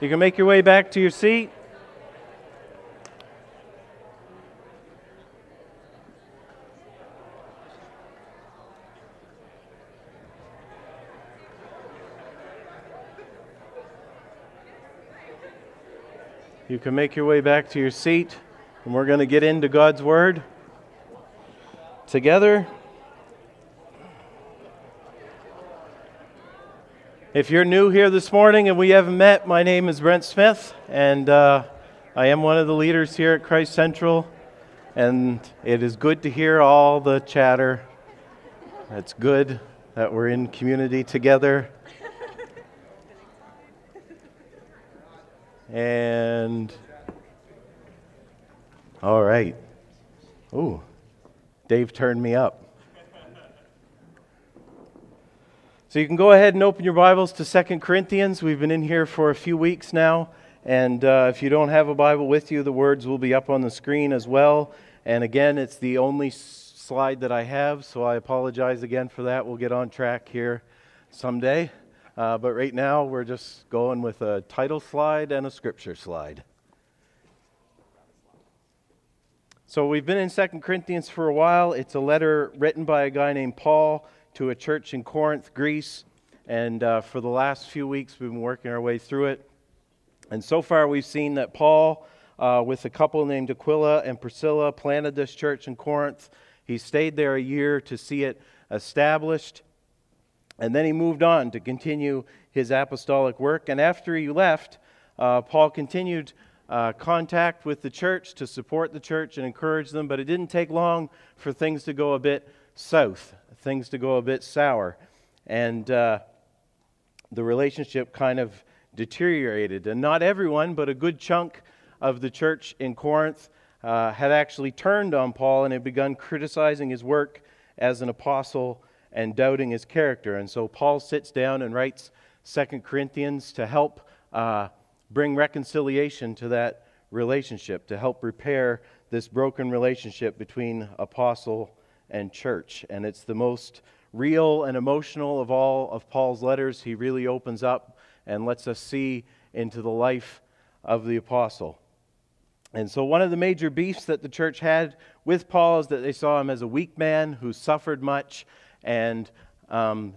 You can make your way back to your seat. You can make your way back to your seat, and we're going to get into God's Word together. If you're new here this morning and we haven't met, my name is Brent Smith, and uh, I am one of the leaders here at Christ Central. And it is good to hear all the chatter. It's good that we're in community together. And all right. Ooh, Dave turned me up. So you can go ahead and open your Bibles to Second Corinthians. We've been in here for a few weeks now. And uh, if you don't have a Bible with you, the words will be up on the screen as well. And again, it's the only slide that I have, so I apologize again for that. We'll get on track here someday. Uh, but right now, we're just going with a title slide and a scripture slide. So we've been in Second Corinthians for a while. It's a letter written by a guy named Paul to a church in Corinth, Greece. And uh, for the last few weeks, we've been working our way through it. And so far, we've seen that Paul, uh, with a couple named Aquila and Priscilla, planted this church in Corinth. He stayed there a year to see it established. And then he moved on to continue his apostolic work. And after he left, uh, Paul continued uh, contact with the church to support the church and encourage them. But it didn't take long for things to go a bit south, things to go a bit sour. And uh, the relationship kind of deteriorated. And not everyone, but a good chunk of the church in Corinth uh, had actually turned on Paul and had begun criticizing his work as an apostle and doubting his character. And so Paul sits down and writes Second Corinthians to help uh, bring reconciliation to that relationship, to help repair this broken relationship between apostle and church. And it's the most real and emotional of all of Paul's letters. He really opens up and lets us see into the life of the apostle. And so, one of the major beefs that the church had with Paul is that they saw him as a weak man who suffered much and um,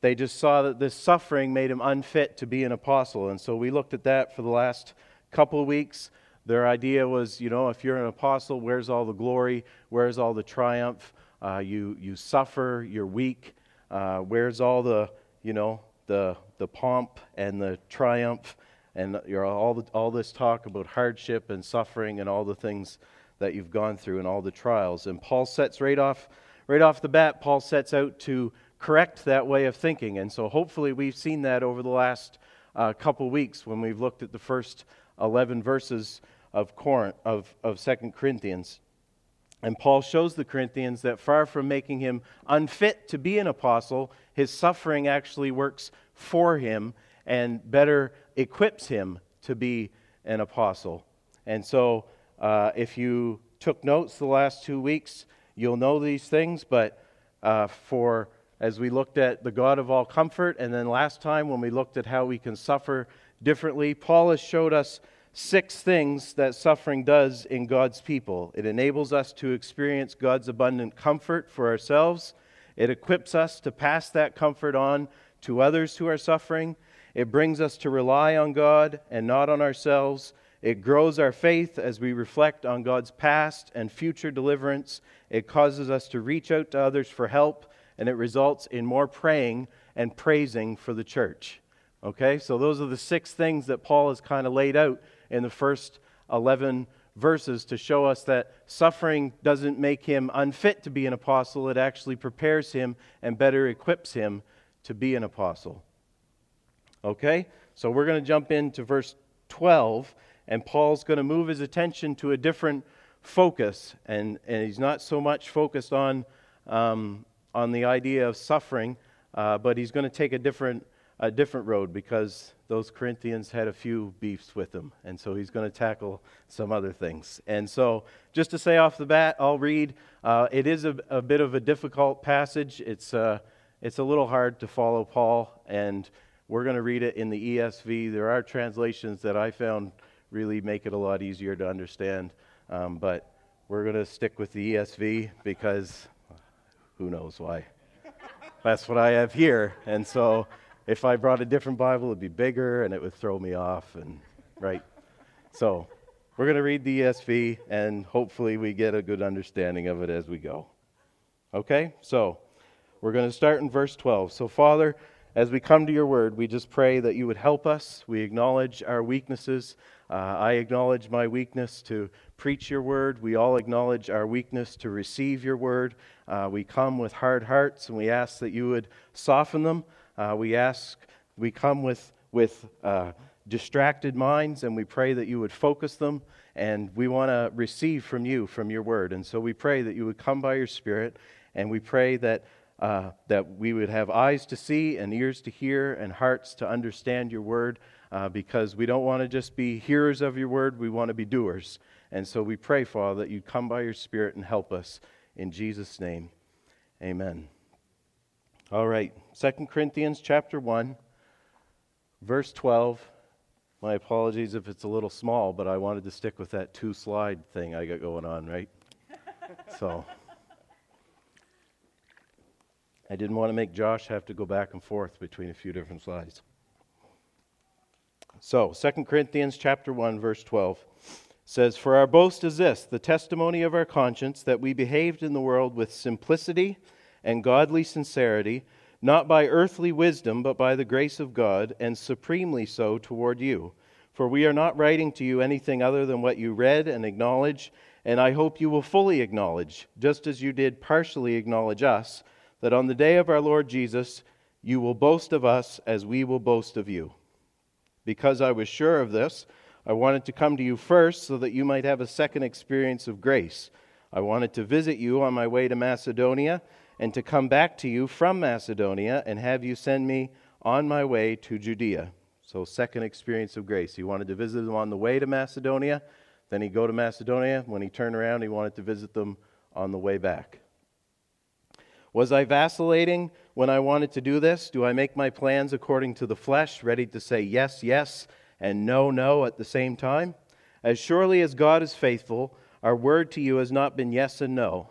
they just saw that this suffering made him unfit to be an apostle. And so we looked at that for the last couple of weeks. Their idea was, you know, if you're an apostle, where's all the glory? Where's all the triumph? Uh, you, you suffer, you're weak. Uh, where's all the, you know, the, the pomp and the triumph? And you're all, the, all this talk about hardship and suffering and all the things that you've gone through and all the trials. And Paul sets right off right off the bat, Paul sets out to correct that way of thinking. And so hopefully we've seen that over the last uh, couple weeks when we've looked at the first 11 verses of, Corinth, of, of 2 Corinthians. And Paul shows the Corinthians that far from making him unfit to be an apostle, his suffering actually works for him and better equips him to be an apostle. And so, uh, if you took notes the last two weeks, You'll know these things, but uh, for as we looked at the God of all comfort, and then last time when we looked at how we can suffer differently, Paul has showed us six things that suffering does in God's people. It enables us to experience God's abundant comfort for ourselves, it equips us to pass that comfort on to others who are suffering, it brings us to rely on God and not on ourselves. It grows our faith as we reflect on God's past and future deliverance. It causes us to reach out to others for help, and it results in more praying and praising for the church. Okay, so those are the six things that Paul has kind of laid out in the first 11 verses to show us that suffering doesn't make him unfit to be an apostle, it actually prepares him and better equips him to be an apostle. Okay, so we're going to jump into verse 12, and Paul's going to move his attention to a different focus, and, and he's not so much focused on, um, on the idea of suffering, uh, but he's going to take a different, a different road because those Corinthians had a few beefs with him, and so he's going to tackle some other things. And so, just to say off the bat, I'll read. Uh, it is a, a, bit of a difficult passage. It's, uh, it's a little hard to follow Paul, and we're going to read it in the ESV. There are translations that I found really make it a lot easier to understand, um, but we're going to stick with the ESV because who knows why. That's what I have here. And so if I brought a different Bible, it'd be bigger and it would throw me off. And right. So we're going to read the ESV and hopefully we get a good understanding of it as we go. Okay? So we're going to start in verse 12. So, Father, as we come to your word, we just pray that you would help us. We acknowledge our weaknesses. Uh, I acknowledge my weakness to preach your word. We all acknowledge our weakness to receive your word. Uh, we come with hard hearts and we ask that you would soften them. Uh, we ask, we come with, with uh, distracted minds and we pray that you would focus them. And we want to receive from you, from your word. And so we pray that you would come by your spirit and we pray that uh, that we would have eyes to see and ears to hear and hearts to understand your word uh, because we don't want to just be hearers of your word, we want to be doers. And so we pray, Father, that you come by your Spirit and help us. In Jesus' name, amen. All right, 2 Corinthians chapter 1, verse 12. My apologies if it's a little small, but I wanted to stick with that two slide thing I got going on, right? so. I didn't want to make Josh have to go back and forth between a few different slides. So, 2 Corinthians chapter 1 verse 12 says, "For our boast is this, the testimony of our conscience that we behaved in the world with simplicity and godly sincerity, not by earthly wisdom, but by the grace of God, and supremely so toward you. For we are not writing to you anything other than what you read and acknowledge, and I hope you will fully acknowledge, just as you did partially acknowledge us." that on the day of our Lord Jesus, you will boast of us as we will boast of you. Because I was sure of this, I wanted to come to you first so that you might have a second experience of grace. I wanted to visit you on my way to Macedonia and to come back to you from Macedonia and have you send me on my way to Judea. So, second experience of grace. He wanted to visit them on the way to Macedonia. Then he'd go to Macedonia. When he turned around, he wanted to visit them on the way back. Was I vacillating when I wanted to do this? Do I make my plans according to the flesh, ready to say yes, yes, and no, no at the same time? As surely as God is faithful, our word to you has not been yes and no.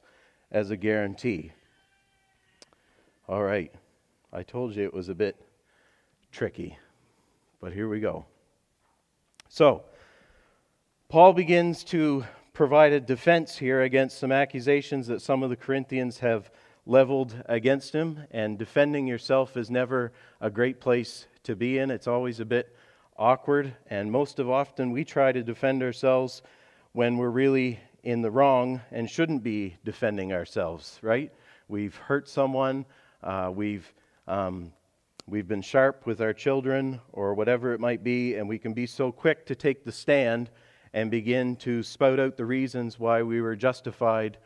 as a guarantee. All right. I told you it was a bit tricky, but here we go. So, Paul begins to provide a defense here against some accusations that some of the Corinthians have leveled against him. And defending yourself is never a great place to be in, it's always a bit awkward. And most of often, we try to defend ourselves when we're really in the wrong and shouldn't be defending ourselves, right? We've hurt someone, uh, we've um, we've been sharp with our children or whatever it might be, and we can be so quick to take the stand and begin to spout out the reasons why we were justified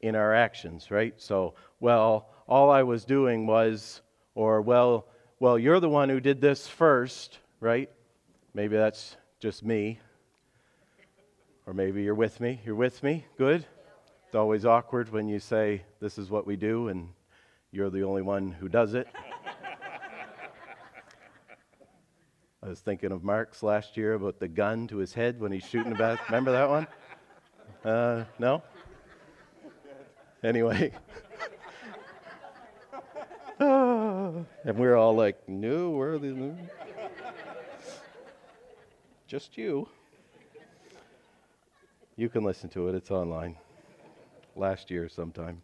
in our actions, right? So, well, all I was doing was, or well, well, you're the one who did this first, right? Maybe that's just me. Or maybe you're with me. You're with me? Good? It's always awkward when you say, This is what we do, and you're the only one who does it. I was thinking of Mark's last year about the gun to his head when he's shooting about. Remember that one? Uh, no? Anyway. and we are all like, no, where are? Just you. You can listen to it, it's online. Last year sometime.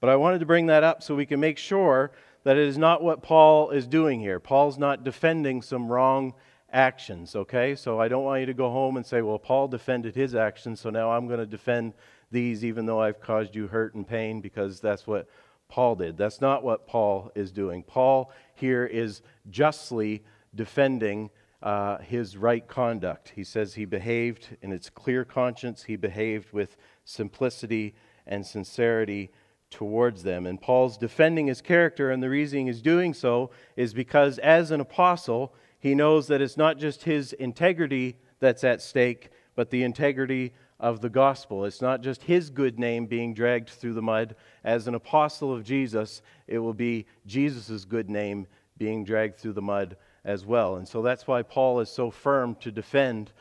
But I wanted to bring that up so we can make sure that it is not what Paul is doing here. Paul's not defending some wrong actions, okay? So I don't want you to go home and say, well, Paul defended his actions, so now I'm going to defend these even though I've caused you hurt and pain because that's what Paul did. That's not what Paul is doing. Paul here is justly defending uh, his right conduct. He says he behaved in its clear conscience, he behaved with simplicity and sincerity towards them. And Paul's defending his character, and the reason he's doing so is because as an apostle, he knows that it's not just his integrity that's at stake, but the integrity of the gospel. It's not just his good name being dragged through the mud. As an apostle of Jesus, it will be Jesus' good name being dragged through the mud as well. And so that's why Paul is so firm to defend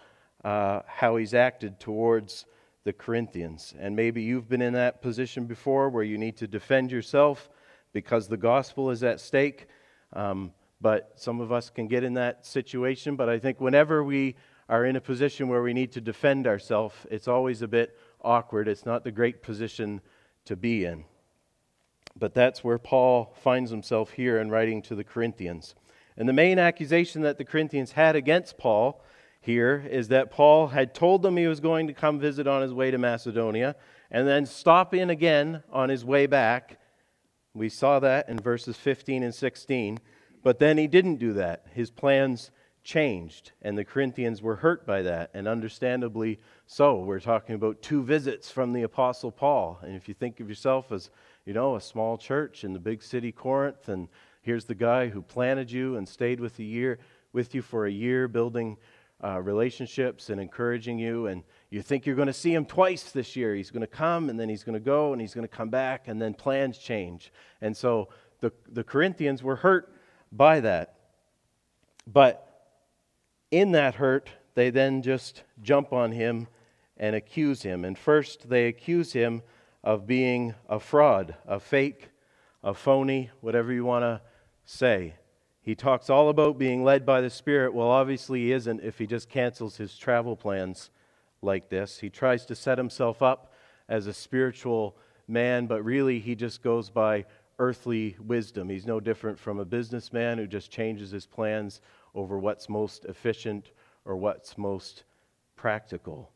uh, how he's acted towards the Corinthians. And maybe you've been in that position before where you need to defend yourself because the gospel is at stake. Um, but some of us can get in that situation. But I think whenever we are in a position where we need to defend ourselves, it's always a bit awkward. It's not the great position to be in. But that's where Paul finds himself here in writing to the Corinthians. And the main accusation that the Corinthians had against Paul here is that Paul had told them he was going to come visit on his way to Macedonia and then stop in again on his way back. We saw that in verses 15 and 16. But then he didn't do that. His plans changed, and the Corinthians were hurt by that, and understandably so. We're talking about two visits from the Apostle Paul. And if you think of yourself as, you know, a small church in the big city Corinth, and here's the guy who planted you and stayed with, a year, with you for a year, building uh, relationships and encouraging you, and you think you're going to see him twice this year. He's going to come, and then he's going to go, and he's going to come back, and then plans change. And so the, the Corinthians were hurt by that. But in that hurt, they then just jump on him and accuse him. And first, they accuse him of being a fraud, a fake, a phony, whatever you want to say. He talks all about being led by the Spirit. Well, obviously, he isn't if he just cancels his travel plans like this. He tries to set himself up as a spiritual man, but really, he just goes by earthly wisdom. He's no different from a businessman who just changes his plans over what's most efficient or what's most practical.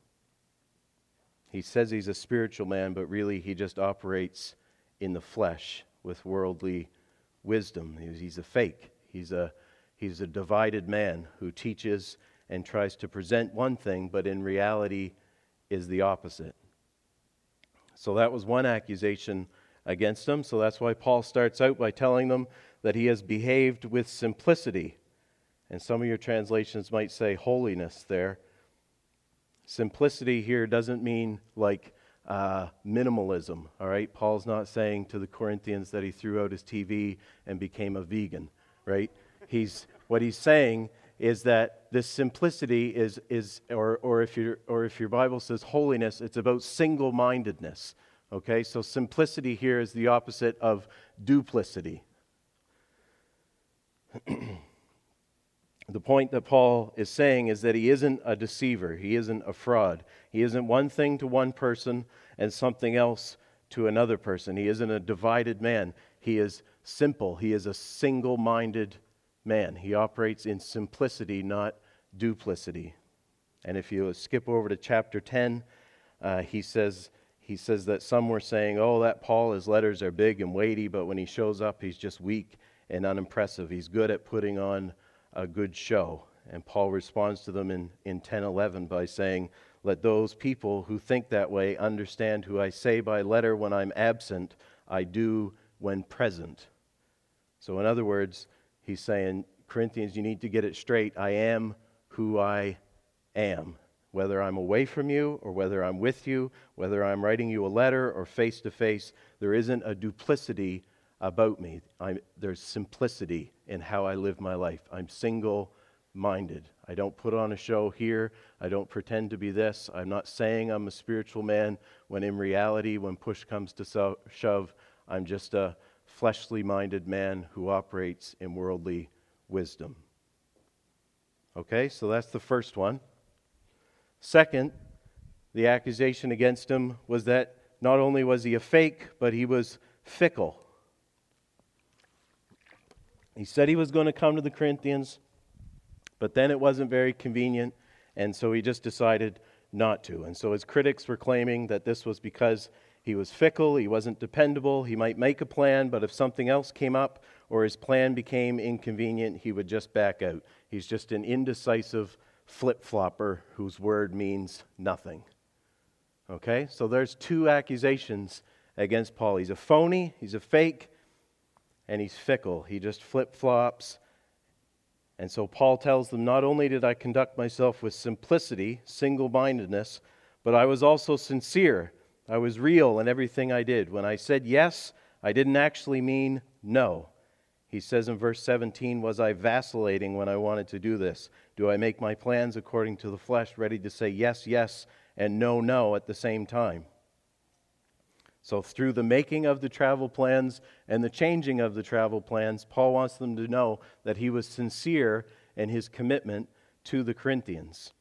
He says he's a spiritual man, but really he just operates in the flesh with worldly wisdom. He's a fake. He's a, he's a divided man who teaches and tries to present one thing, but in reality is the opposite. So that was one accusation against him. So that's why Paul starts out by telling them that he has behaved with simplicity. And some of your translations might say holiness there. Simplicity here doesn't mean like uh, minimalism, all right? Paul's not saying to the Corinthians that he threw out his TV and became a vegan, right? He's, what he's saying is that this simplicity is, is or, or, if your, or if your Bible says holiness, it's about single mindedness. Okay, so simplicity here is the opposite of duplicity. the point that Paul is saying is that he isn't a deceiver, he isn't a fraud. He isn't one thing to one person and something else to another person. He isn't a divided man. He is simple, he is a single minded man. He operates in simplicity, not duplicity. And if you skip over to chapter 10, uh, he says, he says that some were saying, oh, that Paul, his letters are big and weighty, but when he shows up, he's just weak and unimpressive. He's good at putting on a good show. And Paul responds to them in, in 10:11 by saying, Let those people who think that way understand who I say by letter when I'm absent, I do when present. So, in other words, he's saying, Corinthians, you need to get it straight. I am who I am whether I'm away from you or whether I'm with you, whether I'm writing you a letter or face to face, there isn't a duplicity about me. I'm, there's simplicity in how I live my life. I'm single minded. I don't put on a show here. I don't pretend to be this. I'm not saying I'm a spiritual man when in reality, when push comes to so- shove, I'm just a fleshly minded man who operates in worldly wisdom. Okay, so that's the first one. Second, the accusation against him was that not only was he a fake, but he was fickle. He said he was going to come to the Corinthians, but then it wasn't very convenient, and so he just decided not to. And so his critics were claiming that this was because He was fickle, he wasn't dependable. He might make a plan, but if something else came up or his plan became inconvenient, he would just back out. He's just an indecisive flip flopper whose word means nothing. Okay? So there's two accusations against Paul. He's a phony, he's a fake, and he's fickle. He just flip flops. And so Paul tells them not only did I conduct myself with simplicity, single mindedness, but I was also sincere I was real in everything I did. When I said yes, I didn't actually mean no. He says in verse 17, Was I vacillating when I wanted to do this? Do I make my plans according to the flesh, ready to say yes, yes, and no, no at the same time? So, through the making of the travel plans and the changing of the travel plans, Paul wants them to know that he was sincere in his commitment to the Corinthians.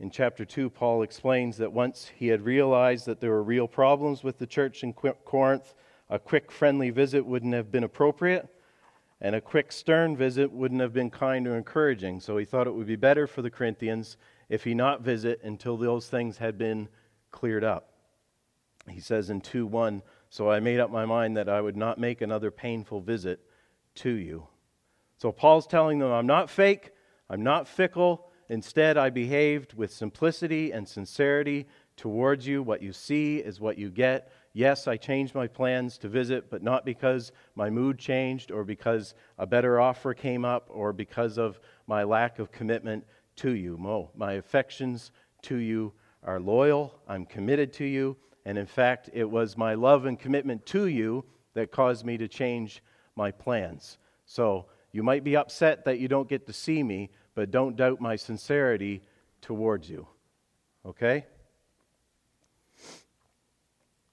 In chapter 2, Paul explains that once he had realized that there were real problems with the church in Corinth, a quick, friendly visit wouldn't have been appropriate, and a quick, stern visit wouldn't have been kind or encouraging. So he thought it would be better for the Corinthians if he not visit until those things had been cleared up. He says in 2 1, So I made up my mind that I would not make another painful visit to you. So Paul's telling them, I'm not fake, I'm not fickle. Instead, I behaved with simplicity and sincerity towards you. What you see is what you get. Yes, I changed my plans to visit, but not because my mood changed or because a better offer came up or because of my lack of commitment to you. Mo, my affections to you are loyal. I'm committed to you. And in fact, it was my love and commitment to you that caused me to change my plans. So you might be upset that you don't get to see me, but don't doubt my sincerity towards you. Okay?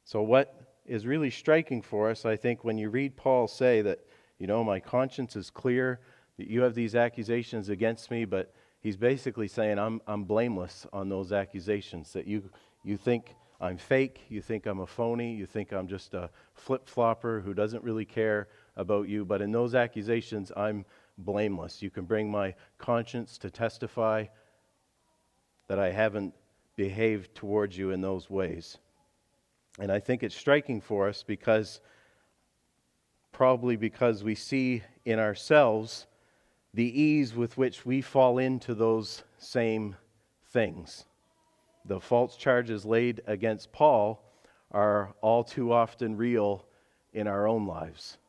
So, what is really striking for us, I think, when you read Paul say that, you know, my conscience is clear, that you have these accusations against me, but he's basically saying I'm, I'm blameless on those accusations, that you, you think I'm fake, you think I'm a phony, you think I'm just a flip flopper who doesn't really care about you, but in those accusations, I'm blameless. You can bring my conscience to testify that I haven't behaved towards you in those ways. And I think it's striking for us because, probably because we see in ourselves the ease with which we fall into those same things. The false charges laid against Paul are all too often real in our own lives.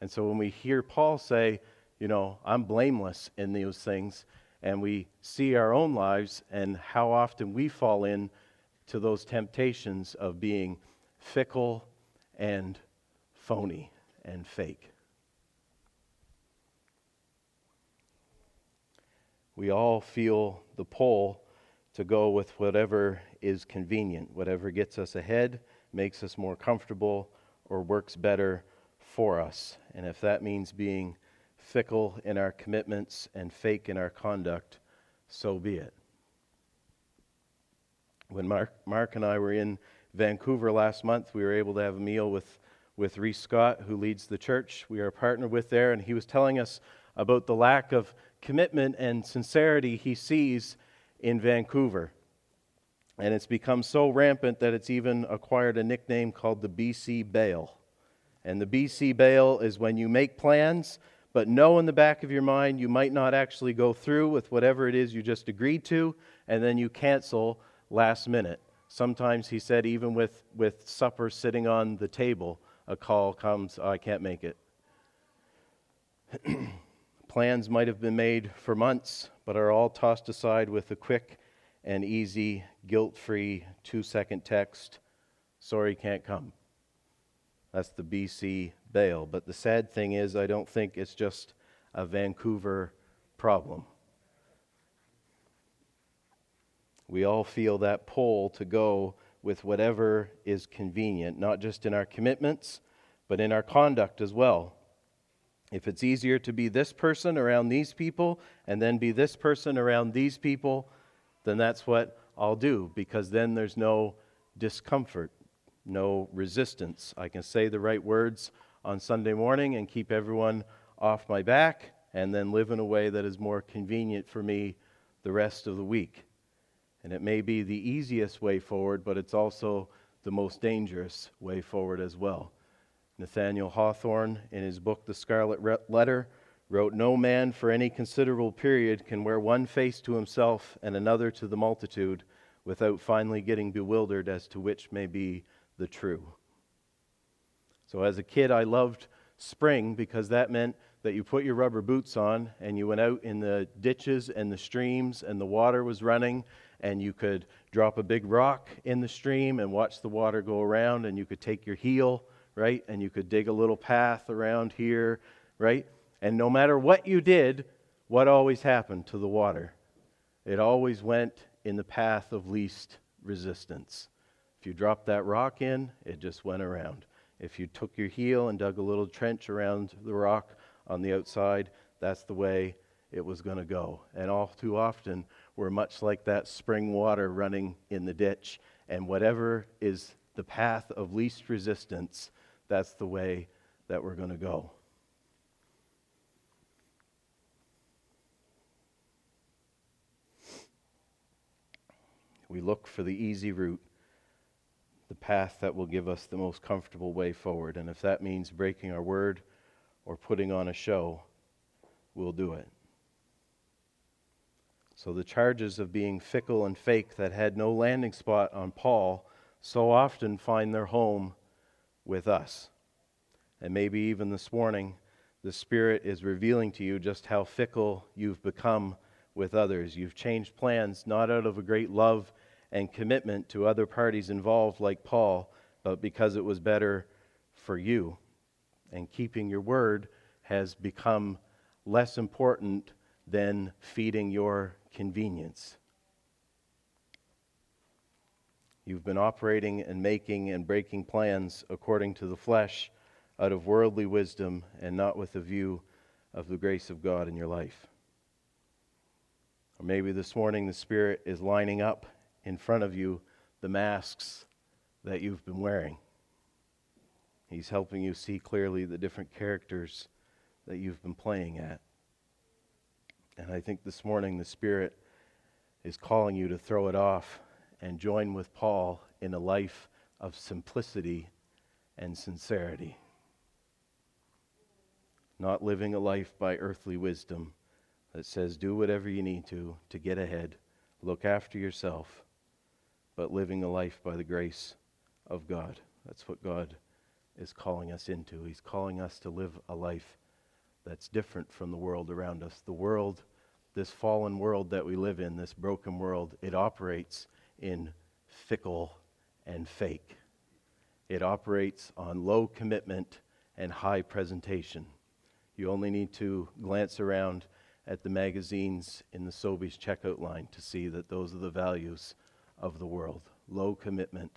And so when we hear Paul say, you know, I'm blameless in those things. And we see our own lives and how often we fall in to those temptations of being fickle and phony and fake. We all feel the pull to go with whatever is convenient, whatever gets us ahead, makes us more comfortable, or works better for us. And if that means being fickle in our commitments and fake in our conduct, so be it. When Mark, Mark and I were in Vancouver last month, we were able to have a meal with, with Reese Scott, who leads the church we are partnered with there, and he was telling us about the lack of commitment and sincerity he sees in Vancouver. And it's become so rampant that it's even acquired a nickname called the BC Bail. And the BC Bail is when you make plans but know in the back of your mind you might not actually go through with whatever it is you just agreed to, and then you cancel last minute. Sometimes he said, even with, with supper sitting on the table, a call comes, oh, I can't make it. Plans might have been made for months, but are all tossed aside with a quick and easy, guilt free two second text sorry, can't come. That's the BC bail. But the sad thing is, I don't think it's just a Vancouver problem. We all feel that pull to go with whatever is convenient, not just in our commitments, but in our conduct as well. If it's easier to be this person around these people and then be this person around these people, then that's what I'll do because then there's no discomfort no resistance. I can say the right words on Sunday morning and keep everyone off my back and then live in a way that is more convenient for me the rest of the week. And it may be the easiest way forward, but it's also the most dangerous way forward as well. Nathaniel Hawthorne, in his book The Scarlet Letter, wrote No man for any considerable period can wear one face to himself and another to the multitude without finally getting bewildered as to which may be the true. So, as a kid, I loved spring because that meant that you put your rubber boots on and you went out in the ditches and the streams and the water was running and you could drop a big rock in the stream and watch the water go around and you could take your heel, right? And you could dig a little path around here, right? And no matter what you did, what always happened to the water? It always went in the path of least resistance. If you dropped that rock in, it just went around. If you took your heel and dug a little trench around the rock on the outside, that's the way it was going to go. And all too often, we're much like that spring water running in the ditch. And whatever is the path of least resistance, that's the way that we're going to go. We look for the easy route, the path that will give us the most comfortable way forward. And if that means breaking our word or putting on a show, we'll do it. So the charges of being fickle and fake that had no landing spot on Paul so often find their home with us. And maybe even this morning, the Spirit is revealing to you just how fickle you've become with others. You've changed plans not out of a great love and commitment to other parties involved, like Paul, but because it was better for you. And keeping your word has become less important than feeding your convenience. You've been operating and making and breaking plans according to the flesh out of worldly wisdom and not with a view of the grace of God in your life. Or maybe this morning the Spirit is lining up in front of you the masks that you've been wearing. He's helping you see clearly the different characters that you've been playing at. And I think this morning the Spirit is calling you to throw it off and join with Paul in a life of simplicity and sincerity. Not living a life by earthly wisdom that says, do whatever you need to to get ahead, look after yourself but living a life by the grace of God. That's what God is calling us into. He's calling us to live a life that's different from the world around us. The world, this fallen world that we live in, this broken world, it operates in fickle and fake. It operates on low commitment and high presentation. You only need to glance around at the magazines in the Sobeys checkout line to see that those are the values of the world low commitment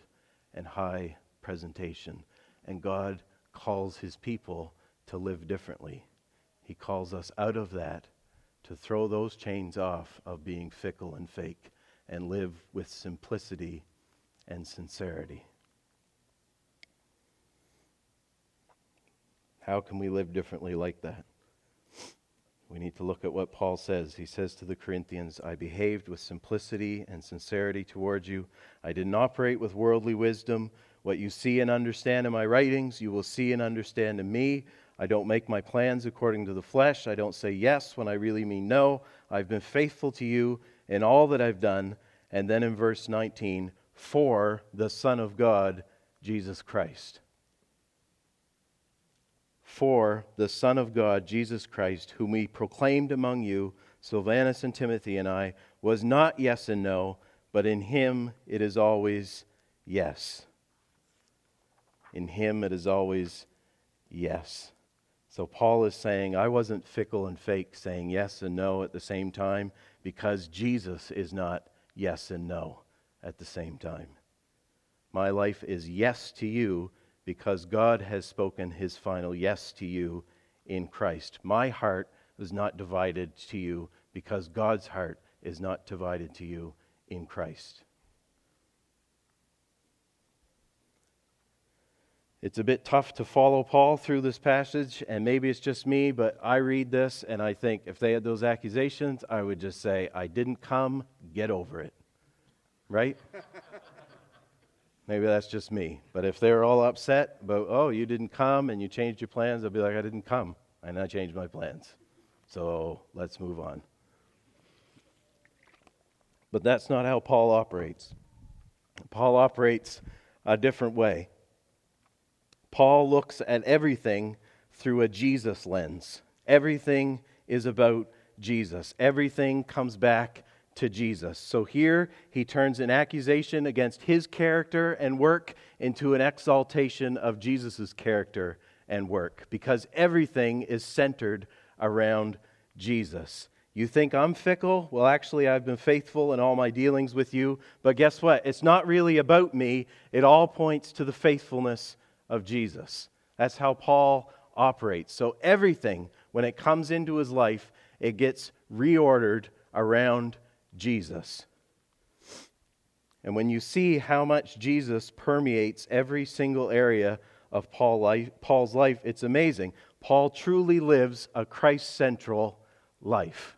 and high presentation. And God calls his people to live differently. He calls us out of that to throw those chains off of being fickle and fake and live with simplicity and sincerity. How can we live differently like that? we need to look at what Paul says. He says to the Corinthians, I behaved with simplicity and sincerity towards you. I didn't operate with worldly wisdom. What you see and understand in my writings, you will see and understand in me. I don't make my plans according to the flesh. I don't say yes when I really mean no. I've been faithful to you in all that I've done. And then in verse 19, for the Son of God, Jesus Christ for the Son of God, Jesus Christ, whom we proclaimed among you, Silvanus and Timothy and I, was not yes and no, but in him it is always yes. In him it is always yes. So Paul is saying, I wasn't fickle and fake, saying yes and no at the same time, because Jesus is not yes and no at the same time. My life is yes to you because God has spoken his final yes to you in Christ. My heart is not divided to you because God's heart is not divided to you in Christ. It's a bit tough to follow Paul through this passage, and maybe it's just me, but I read this and I think if they had those accusations, I would just say, I didn't come, get over it. Right? Maybe that's just me. But if they're all upset about, oh, you didn't come and you changed your plans, I'll be like, I didn't come and I changed my plans. So let's move on. But that's not how Paul operates. Paul operates a different way. Paul looks at everything through a Jesus lens. Everything is about Jesus. Everything comes back to Jesus. So here he turns an accusation against his character and work into an exaltation of Jesus' character and work because everything is centered around Jesus. You think I'm fickle? Well, actually, I've been faithful in all my dealings with you. But guess what? It's not really about me. It all points to the faithfulness of Jesus. That's how Paul operates. So everything, when it comes into his life, it gets reordered around Jesus. And when you see how much Jesus permeates every single area of Paul life, Paul's life, it's amazing. Paul truly lives a Christ central life.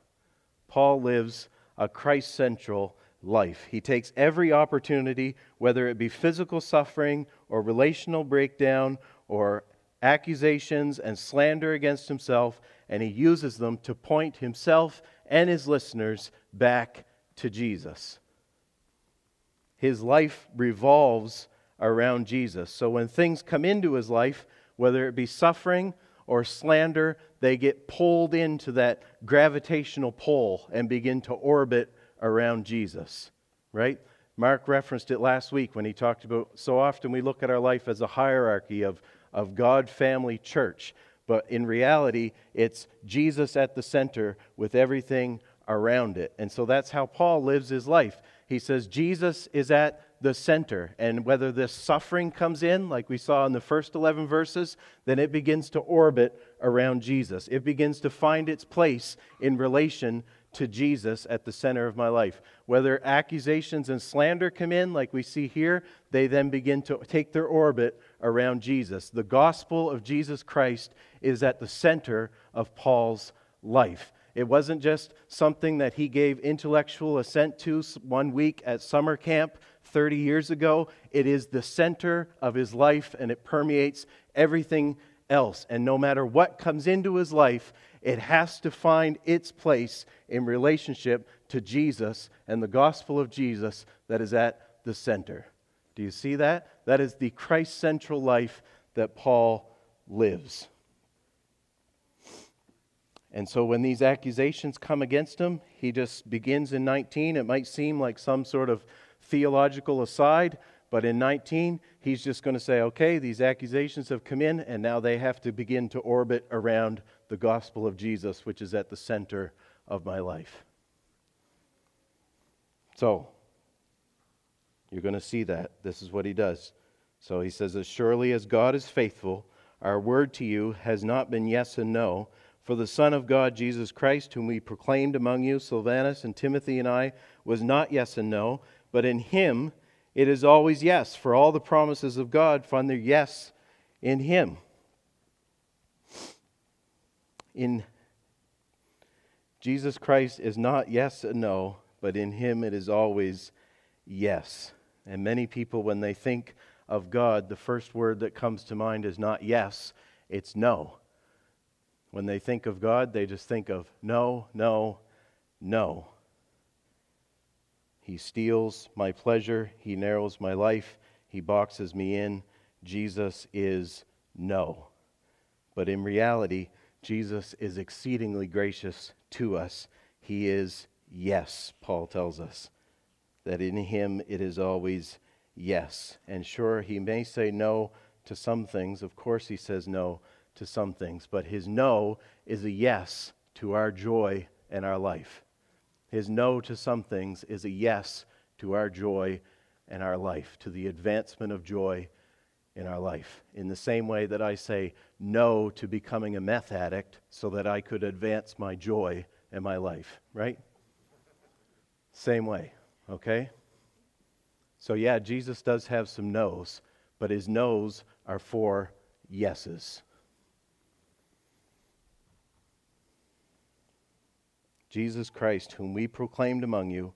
Paul lives a Christ central life. He takes every opportunity, whether it be physical suffering or relational breakdown or accusations and slander against himself, and he uses them to point himself and his listeners back to Jesus. His life revolves around Jesus. So when things come into his life, whether it be suffering or slander, they get pulled into that gravitational pull and begin to orbit around Jesus, right? Mark referenced it last week when he talked about so often we look at our life as a hierarchy of, of God, family, church. But in reality, it's Jesus at the center with everything around it. And so that's how Paul lives his life. He says Jesus is at the center. And whether this suffering comes in, like we saw in the first 11 verses, then it begins to orbit around Jesus. It begins to find its place in relation to Jesus at the center of my life. Whether accusations and slander come in, like we see here, they then begin to take their orbit around Jesus. The gospel of Jesus Christ is at the center of Paul's life. It wasn't just something that he gave intellectual assent to one week at summer camp 30 years ago. It is the center of his life and it permeates everything else. And no matter what comes into his life, it has to find its place in relationship to Jesus and the gospel of Jesus that is at the center. Do you see that? That is the Christ central life that Paul lives. And so when these accusations come against him, he just begins in 19. It might seem like some sort of theological aside, but in 19, he's just going to say, okay, these accusations have come in, and now they have to begin to orbit around the gospel of Jesus, which is at the center of my life. So, you're going to see that. This is what he does. So he says, As surely as God is faithful, our word to you has not been yes and no for the Son of God, Jesus Christ, whom we proclaimed among you, Silvanus and Timothy and I, was not yes and no, but in him it is always yes. For all the promises of God find their yes in him. In Jesus Christ is not yes and no, but in him it is always yes. And many people, when they think of God, the first word that comes to mind is not yes, it's no. When they think of God, they just think of no, no, no. He steals my pleasure. He narrows my life. He boxes me in. Jesus is no. But in reality, Jesus is exceedingly gracious to us. He is yes, Paul tells us. That in him it is always yes. And sure, he may say no to some things. Of course, he says no to some things, but his no is a yes to our joy and our life. His no to some things is a yes to our joy and our life, to the advancement of joy in our life. In the same way that I say no to becoming a meth addict so that I could advance my joy and my life, right? Same way, okay? So, yeah, Jesus does have some no's, but his no's are for yeses. Jesus Christ, whom we proclaimed among you,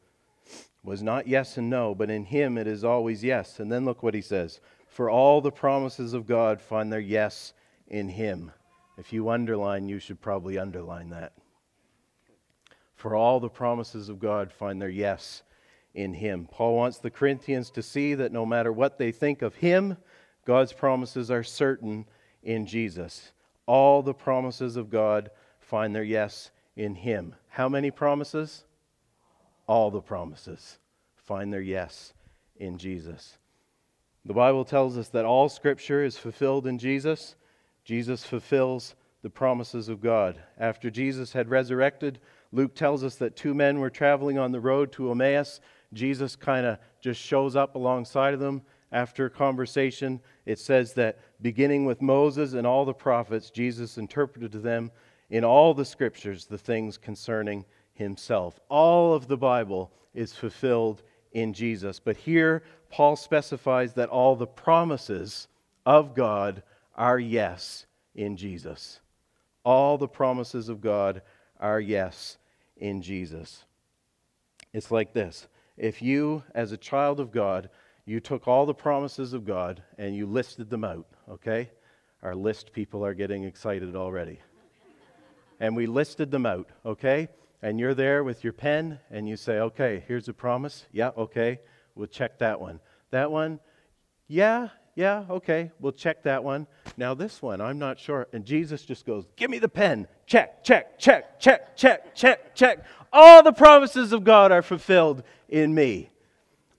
was not yes and no, but in him it is always yes. And then look what he says For all the promises of God find their yes in him. If you underline, you should probably underline that. For all the promises of God find their yes in him. Paul wants the Corinthians to see that no matter what they think of him, God's promises are certain in Jesus. All the promises of God find their yes in him. How many promises? all the promises find their yes in Jesus. The Bible tells us that all Scripture is fulfilled in Jesus. Jesus fulfills the promises of God. After Jesus had resurrected, Luke tells us that two men were traveling on the road to Emmaus. Jesus kind of just shows up alongside of them after a conversation. It says that beginning with Moses and all the prophets, Jesus interpreted to them in all the scriptures the things concerning himself. All of the Bible is fulfilled in Jesus. But here, Paul specifies that all the promises of God are yes in Jesus. All the promises of God are yes in Jesus. It's like this if you, as a child of God, you took all the promises of God and you listed them out, okay? Our list people are getting excited already. and we listed them out, okay? and you're there with your pen and you say, okay, here's a promise. Yeah, okay, we'll check that one. That one, yeah, yeah, okay, we'll check that one. Now, this one, I'm not sure. And Jesus just goes, give me the pen. Check, check, check, check, check, check, check. All the promises of God are fulfilled in me.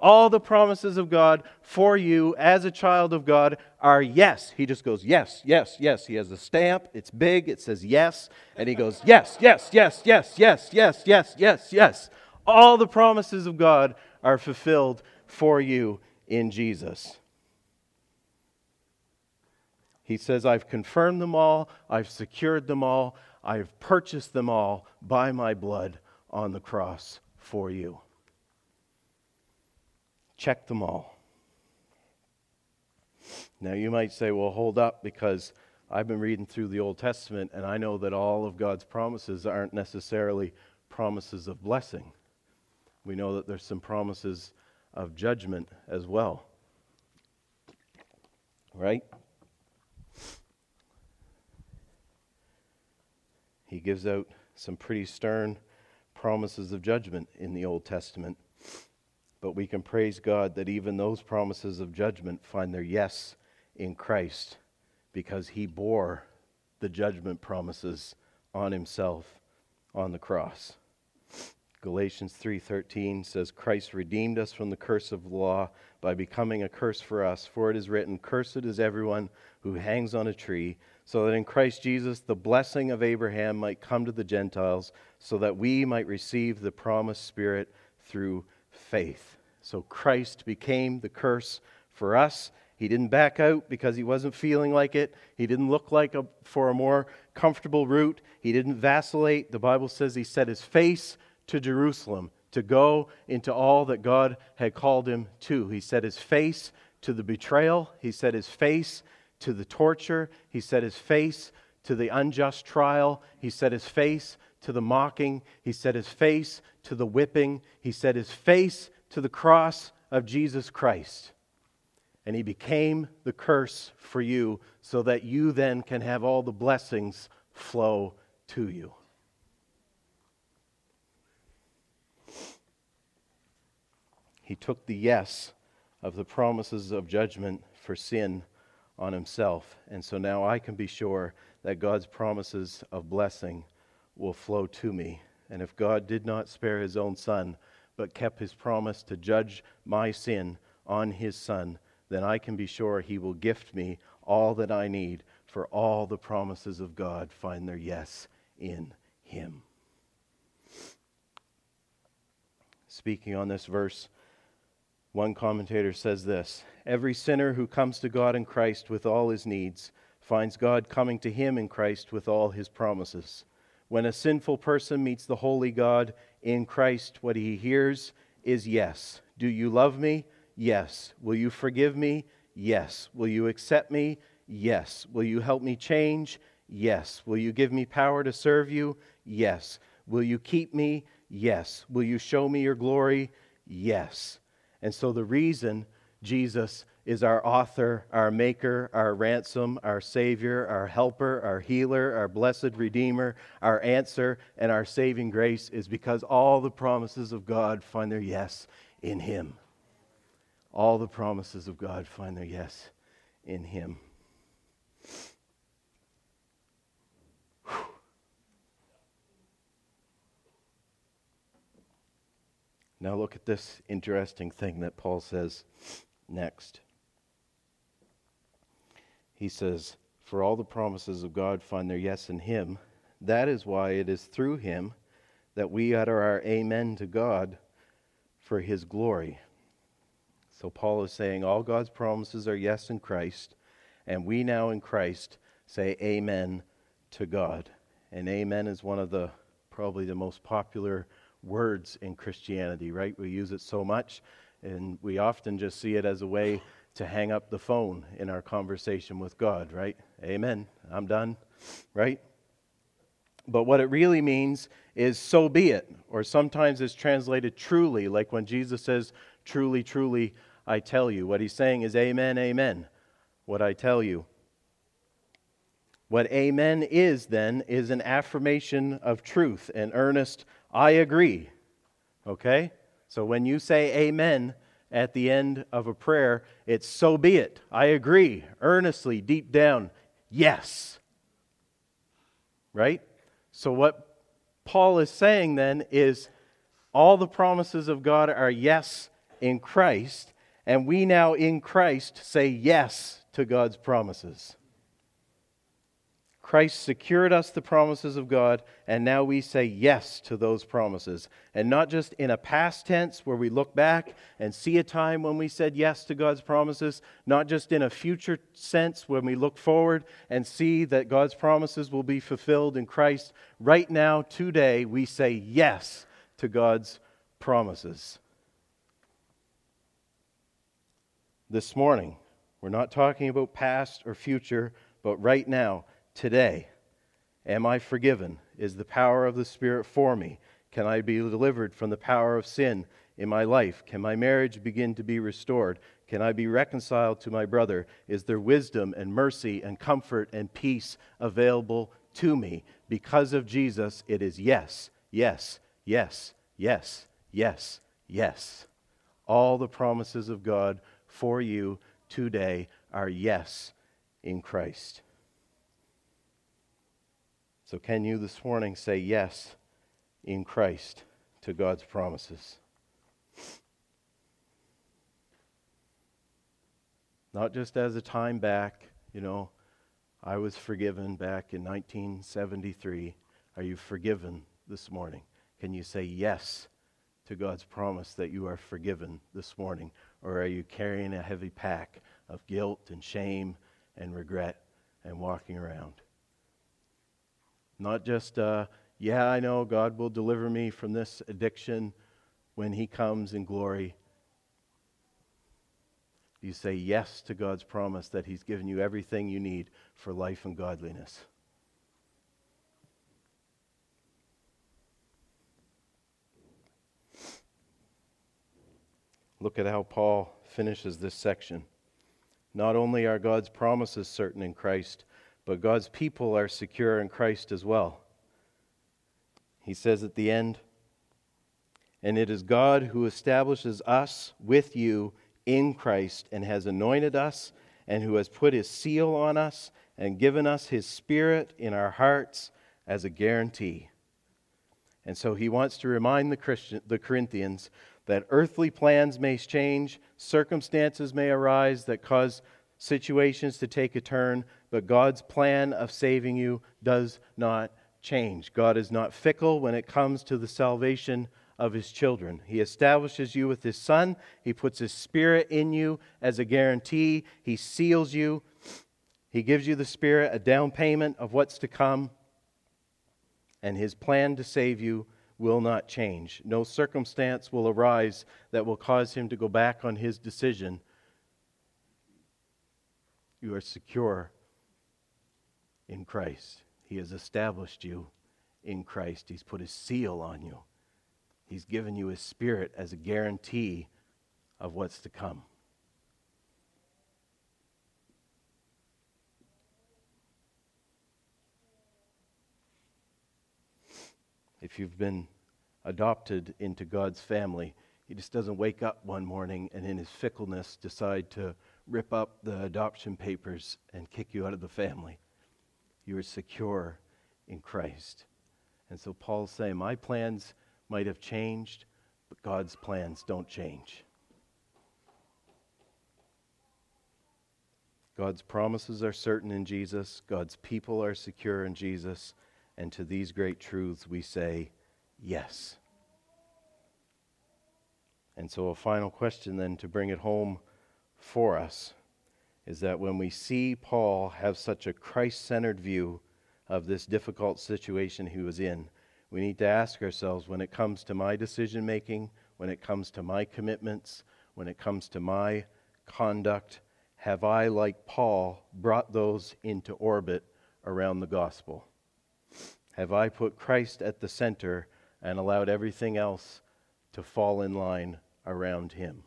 All the promises of God for you as a child of God are yes. He just goes, yes, yes, yes. He has a stamp. It's big. It says yes. And he goes, yes, yes, yes, yes, yes, yes, yes, yes, yes. All the promises of God are fulfilled for you in Jesus. He says, I've confirmed them all, I've secured them all, I've purchased them all by my blood on the cross for you. Check them all. Now, you might say, well, hold up, because I've been reading through the Old Testament and I know that all of God's promises aren't necessarily promises of blessing. We know that there's some promises of judgment as well. Right? He gives out some pretty stern promises of judgment in the Old Testament. But we can praise God that even those promises of judgment find their yes in Christ because he bore the judgment promises on himself on the cross. Galatians 3:13 says Christ redeemed us from the curse of the law by becoming a curse for us for it is written cursed is everyone who hangs on a tree so that in Christ Jesus the blessing of Abraham might come to the Gentiles so that we might receive the promised spirit through faith. So Christ became the curse for us. He didn't back out because he wasn't feeling like it. He didn't look like a, for a more comfortable route. He didn't vacillate. The Bible says he set his face to Jerusalem to go into all that God had called him to. He set his face to the betrayal. He set his face to the torture. He set his face to the unjust trial. He set his face to the mocking. He set his face to the whipping. He set his face to the cross of Jesus Christ. And he became the curse for you so that you then can have all the blessings flow to you. He took the yes of the promises of judgment for sin on himself. And so now I can be sure that God's promises of blessing will flow to me. And if God did not spare his own son, but kept his promise to judge my sin on his son, then I can be sure he will gift me all that I need, for all the promises of God find their yes in him. Speaking on this verse, one commentator says this Every sinner who comes to God in Christ with all his needs finds God coming to him in Christ with all his promises. When a sinful person meets the holy God in Christ, what he hears is yes. Do you love me? Yes. Will you forgive me? Yes. Will you accept me? Yes. Will you help me change? Yes. Will you give me power to serve you? Yes. Will you keep me? Yes. Will you show me your glory? yes. And so the reason Jesus is our author, our maker, our ransom, our savior, our helper, our healer, our blessed redeemer, our answer, and our saving grace is because all the promises of God find their yes in him. All the promises of God find their yes in him. Now, look at this interesting thing that Paul says next. He says, For all the promises of God find their yes in Him. That is why it is through Him that we utter our amen to God for His glory. So, Paul is saying all God's promises are yes in Christ, and we now in Christ say amen to God. And amen is one of the probably the most popular words in Christianity, right? We use it so much, and we often just see it as a way to hang up the phone in our conversation with God, right? Amen. I'm done, right? But what it really means is so be it, or sometimes it's translated truly, like when Jesus says, Truly, truly, I tell you. What he's saying is, Amen, amen, what I tell you. What amen is then is an affirmation of truth, an earnest I agree. Okay? So when you say amen at the end of a prayer, it's so be it. I agree, earnestly, deep down, yes. Right? So what Paul is saying then is all the promises of God are yes in Christ, and we now in Christ say yes to God's promises. Christ secured us the promises of God, and now we say yes to those promises. And not just in a past tense where we look back and see a time when we said yes to God's promises, not just in a future sense when we look forward and see that God's promises will be fulfilled in Christ. Right now, today, we say yes to God's promises. This morning, we're not talking about past or future, but right now today? Am I forgiven? Is the power of the Spirit for me? Can I be delivered from the power of sin in my life? Can my marriage begin to be restored? Can I be reconciled to my brother? Is there wisdom and mercy and comfort and peace available to me? Because of Jesus, it is yes, yes, yes, yes, yes, yes. All the promises of God for you today are yes in Christ. So, can you this morning say yes in Christ to God's promises? Not just as a time back, you know, I was forgiven back in 1973. Are you forgiven this morning? Can you say yes to God's promise that you are forgiven this morning? Or are you carrying a heavy pack of guilt and shame and regret and walking around? Not just, uh, yeah, I know God will deliver me from this addiction when He comes in glory. You say yes to God's promise that He's given you everything you need for life and godliness. Look at how Paul finishes this section. Not only are God's promises certain in Christ, but God's people are secure in Christ as well. He says at the end, and it is God who establishes us with you in Christ and has anointed us and who has put his seal on us and given us his spirit in our hearts as a guarantee. And so he wants to remind the, Christian, the Corinthians that earthly plans may change, circumstances may arise that cause situations to take a turn, but God's plan of saving you does not change. God is not fickle when it comes to the salvation of his children. He establishes you with his son, he puts his spirit in you as a guarantee, he seals you, he gives you the spirit, a down payment of what's to come, and his plan to save you will not change. No circumstance will arise that will cause him to go back on his decision you are secure in Christ. He has established you in Christ. He's put his seal on you. He's given you His Spirit as a guarantee of what's to come. If you've been adopted into God's family, He just doesn't wake up one morning and in His fickleness decide to rip up the adoption papers and kick you out of the family. You are secure in Christ. And so Paul's saying, My plans might have changed, but God's plans don't change. God's promises are certain in Jesus, God's people are secure in Jesus, and to these great truths we say, Yes. And so, a final question then to bring it home for us is that when we see Paul have such a Christ centered view of this difficult situation he was in, we need to ask ourselves when it comes to my decision making, when it comes to my commitments, when it comes to my conduct, have I, like Paul, brought those into orbit around the gospel? Have I put Christ at the center and allowed everything else to fall in line around him?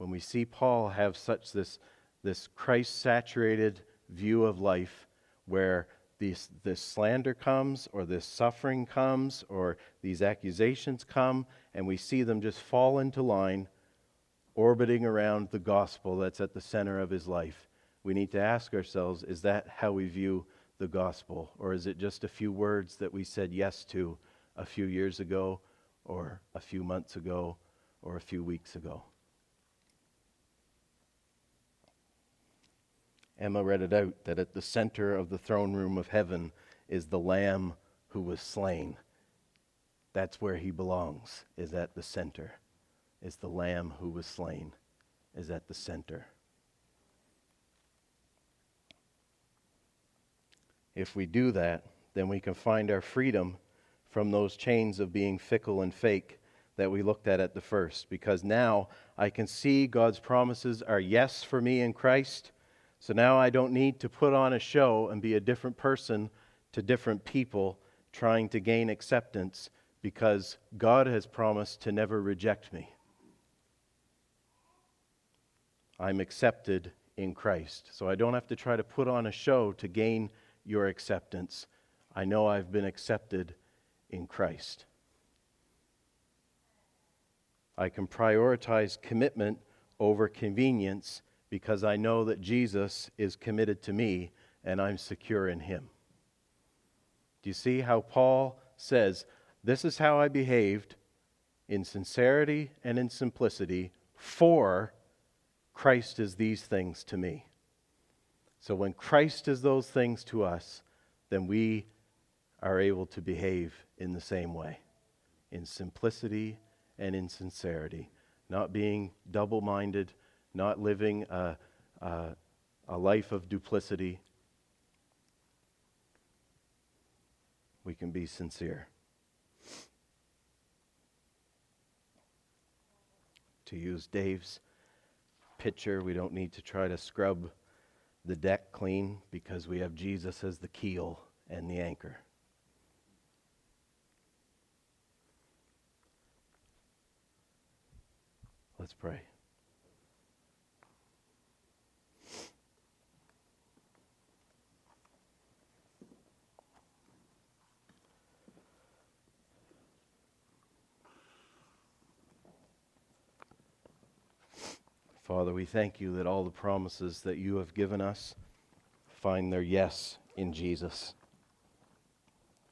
When we see Paul have such this, this Christ saturated view of life where this, this slander comes or this suffering comes or these accusations come and we see them just fall into line orbiting around the gospel that's at the center of his life we need to ask ourselves is that how we view the gospel? Or is it just a few words that we said yes to a few years ago or a few months ago or a few weeks ago Emma read it out that at the center of the throne room of heaven is the Lamb who was slain. That's where he belongs, is at the center. Is the Lamb who was slain, is at the center. If we do that, then we can find our freedom from those chains of being fickle and fake that we looked at at the first. Because now I can see God's promises are yes for me in Christ so now I don't need to put on a show and be a different person to different people trying to gain acceptance because God has promised to never reject me. I'm accepted in Christ. So I don't have to try to put on a show to gain your acceptance. I know I've been accepted in Christ. I can prioritize commitment over convenience because I know that Jesus is committed to me and I'm secure in him. Do you see how Paul says, This is how I behaved in sincerity and in simplicity, for Christ is these things to me. So when Christ is those things to us, then we are able to behave in the same way, in simplicity and in sincerity, not being double minded not living a, a, a life of duplicity. We can be sincere. To use Dave's picture, we don't need to try to scrub the deck clean because we have Jesus as the keel and the anchor. Let's pray. Father, we thank you that all the promises that you have given us find their yes in Jesus.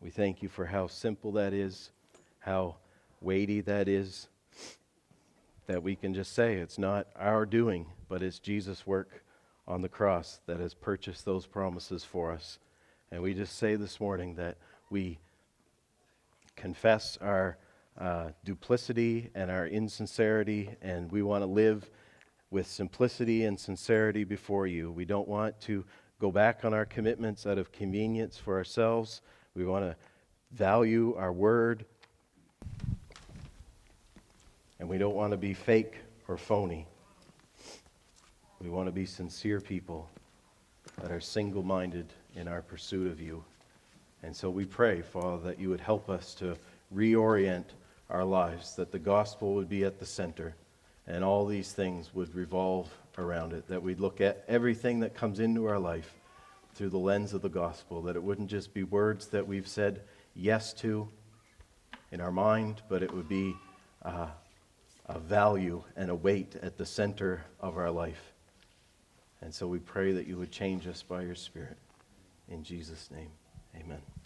We thank you for how simple that is, how weighty that is, that we can just say it's not our doing, but it's Jesus' work on the cross that has purchased those promises for us. And we just say this morning that we confess our uh, duplicity and our insincerity, and we want to live with simplicity and sincerity before you. We don't want to go back on our commitments out of convenience for ourselves. We want to value our word. And we don't want to be fake or phony. We want to be sincere people that are single minded in our pursuit of you. And so we pray, Father, that you would help us to reorient our lives, that the gospel would be at the center and all these things would revolve around it, that we'd look at everything that comes into our life through the lens of the gospel, that it wouldn't just be words that we've said yes to in our mind, but it would be uh, a value and a weight at the center of our life. And so we pray that you would change us by your Spirit. In Jesus' name, amen.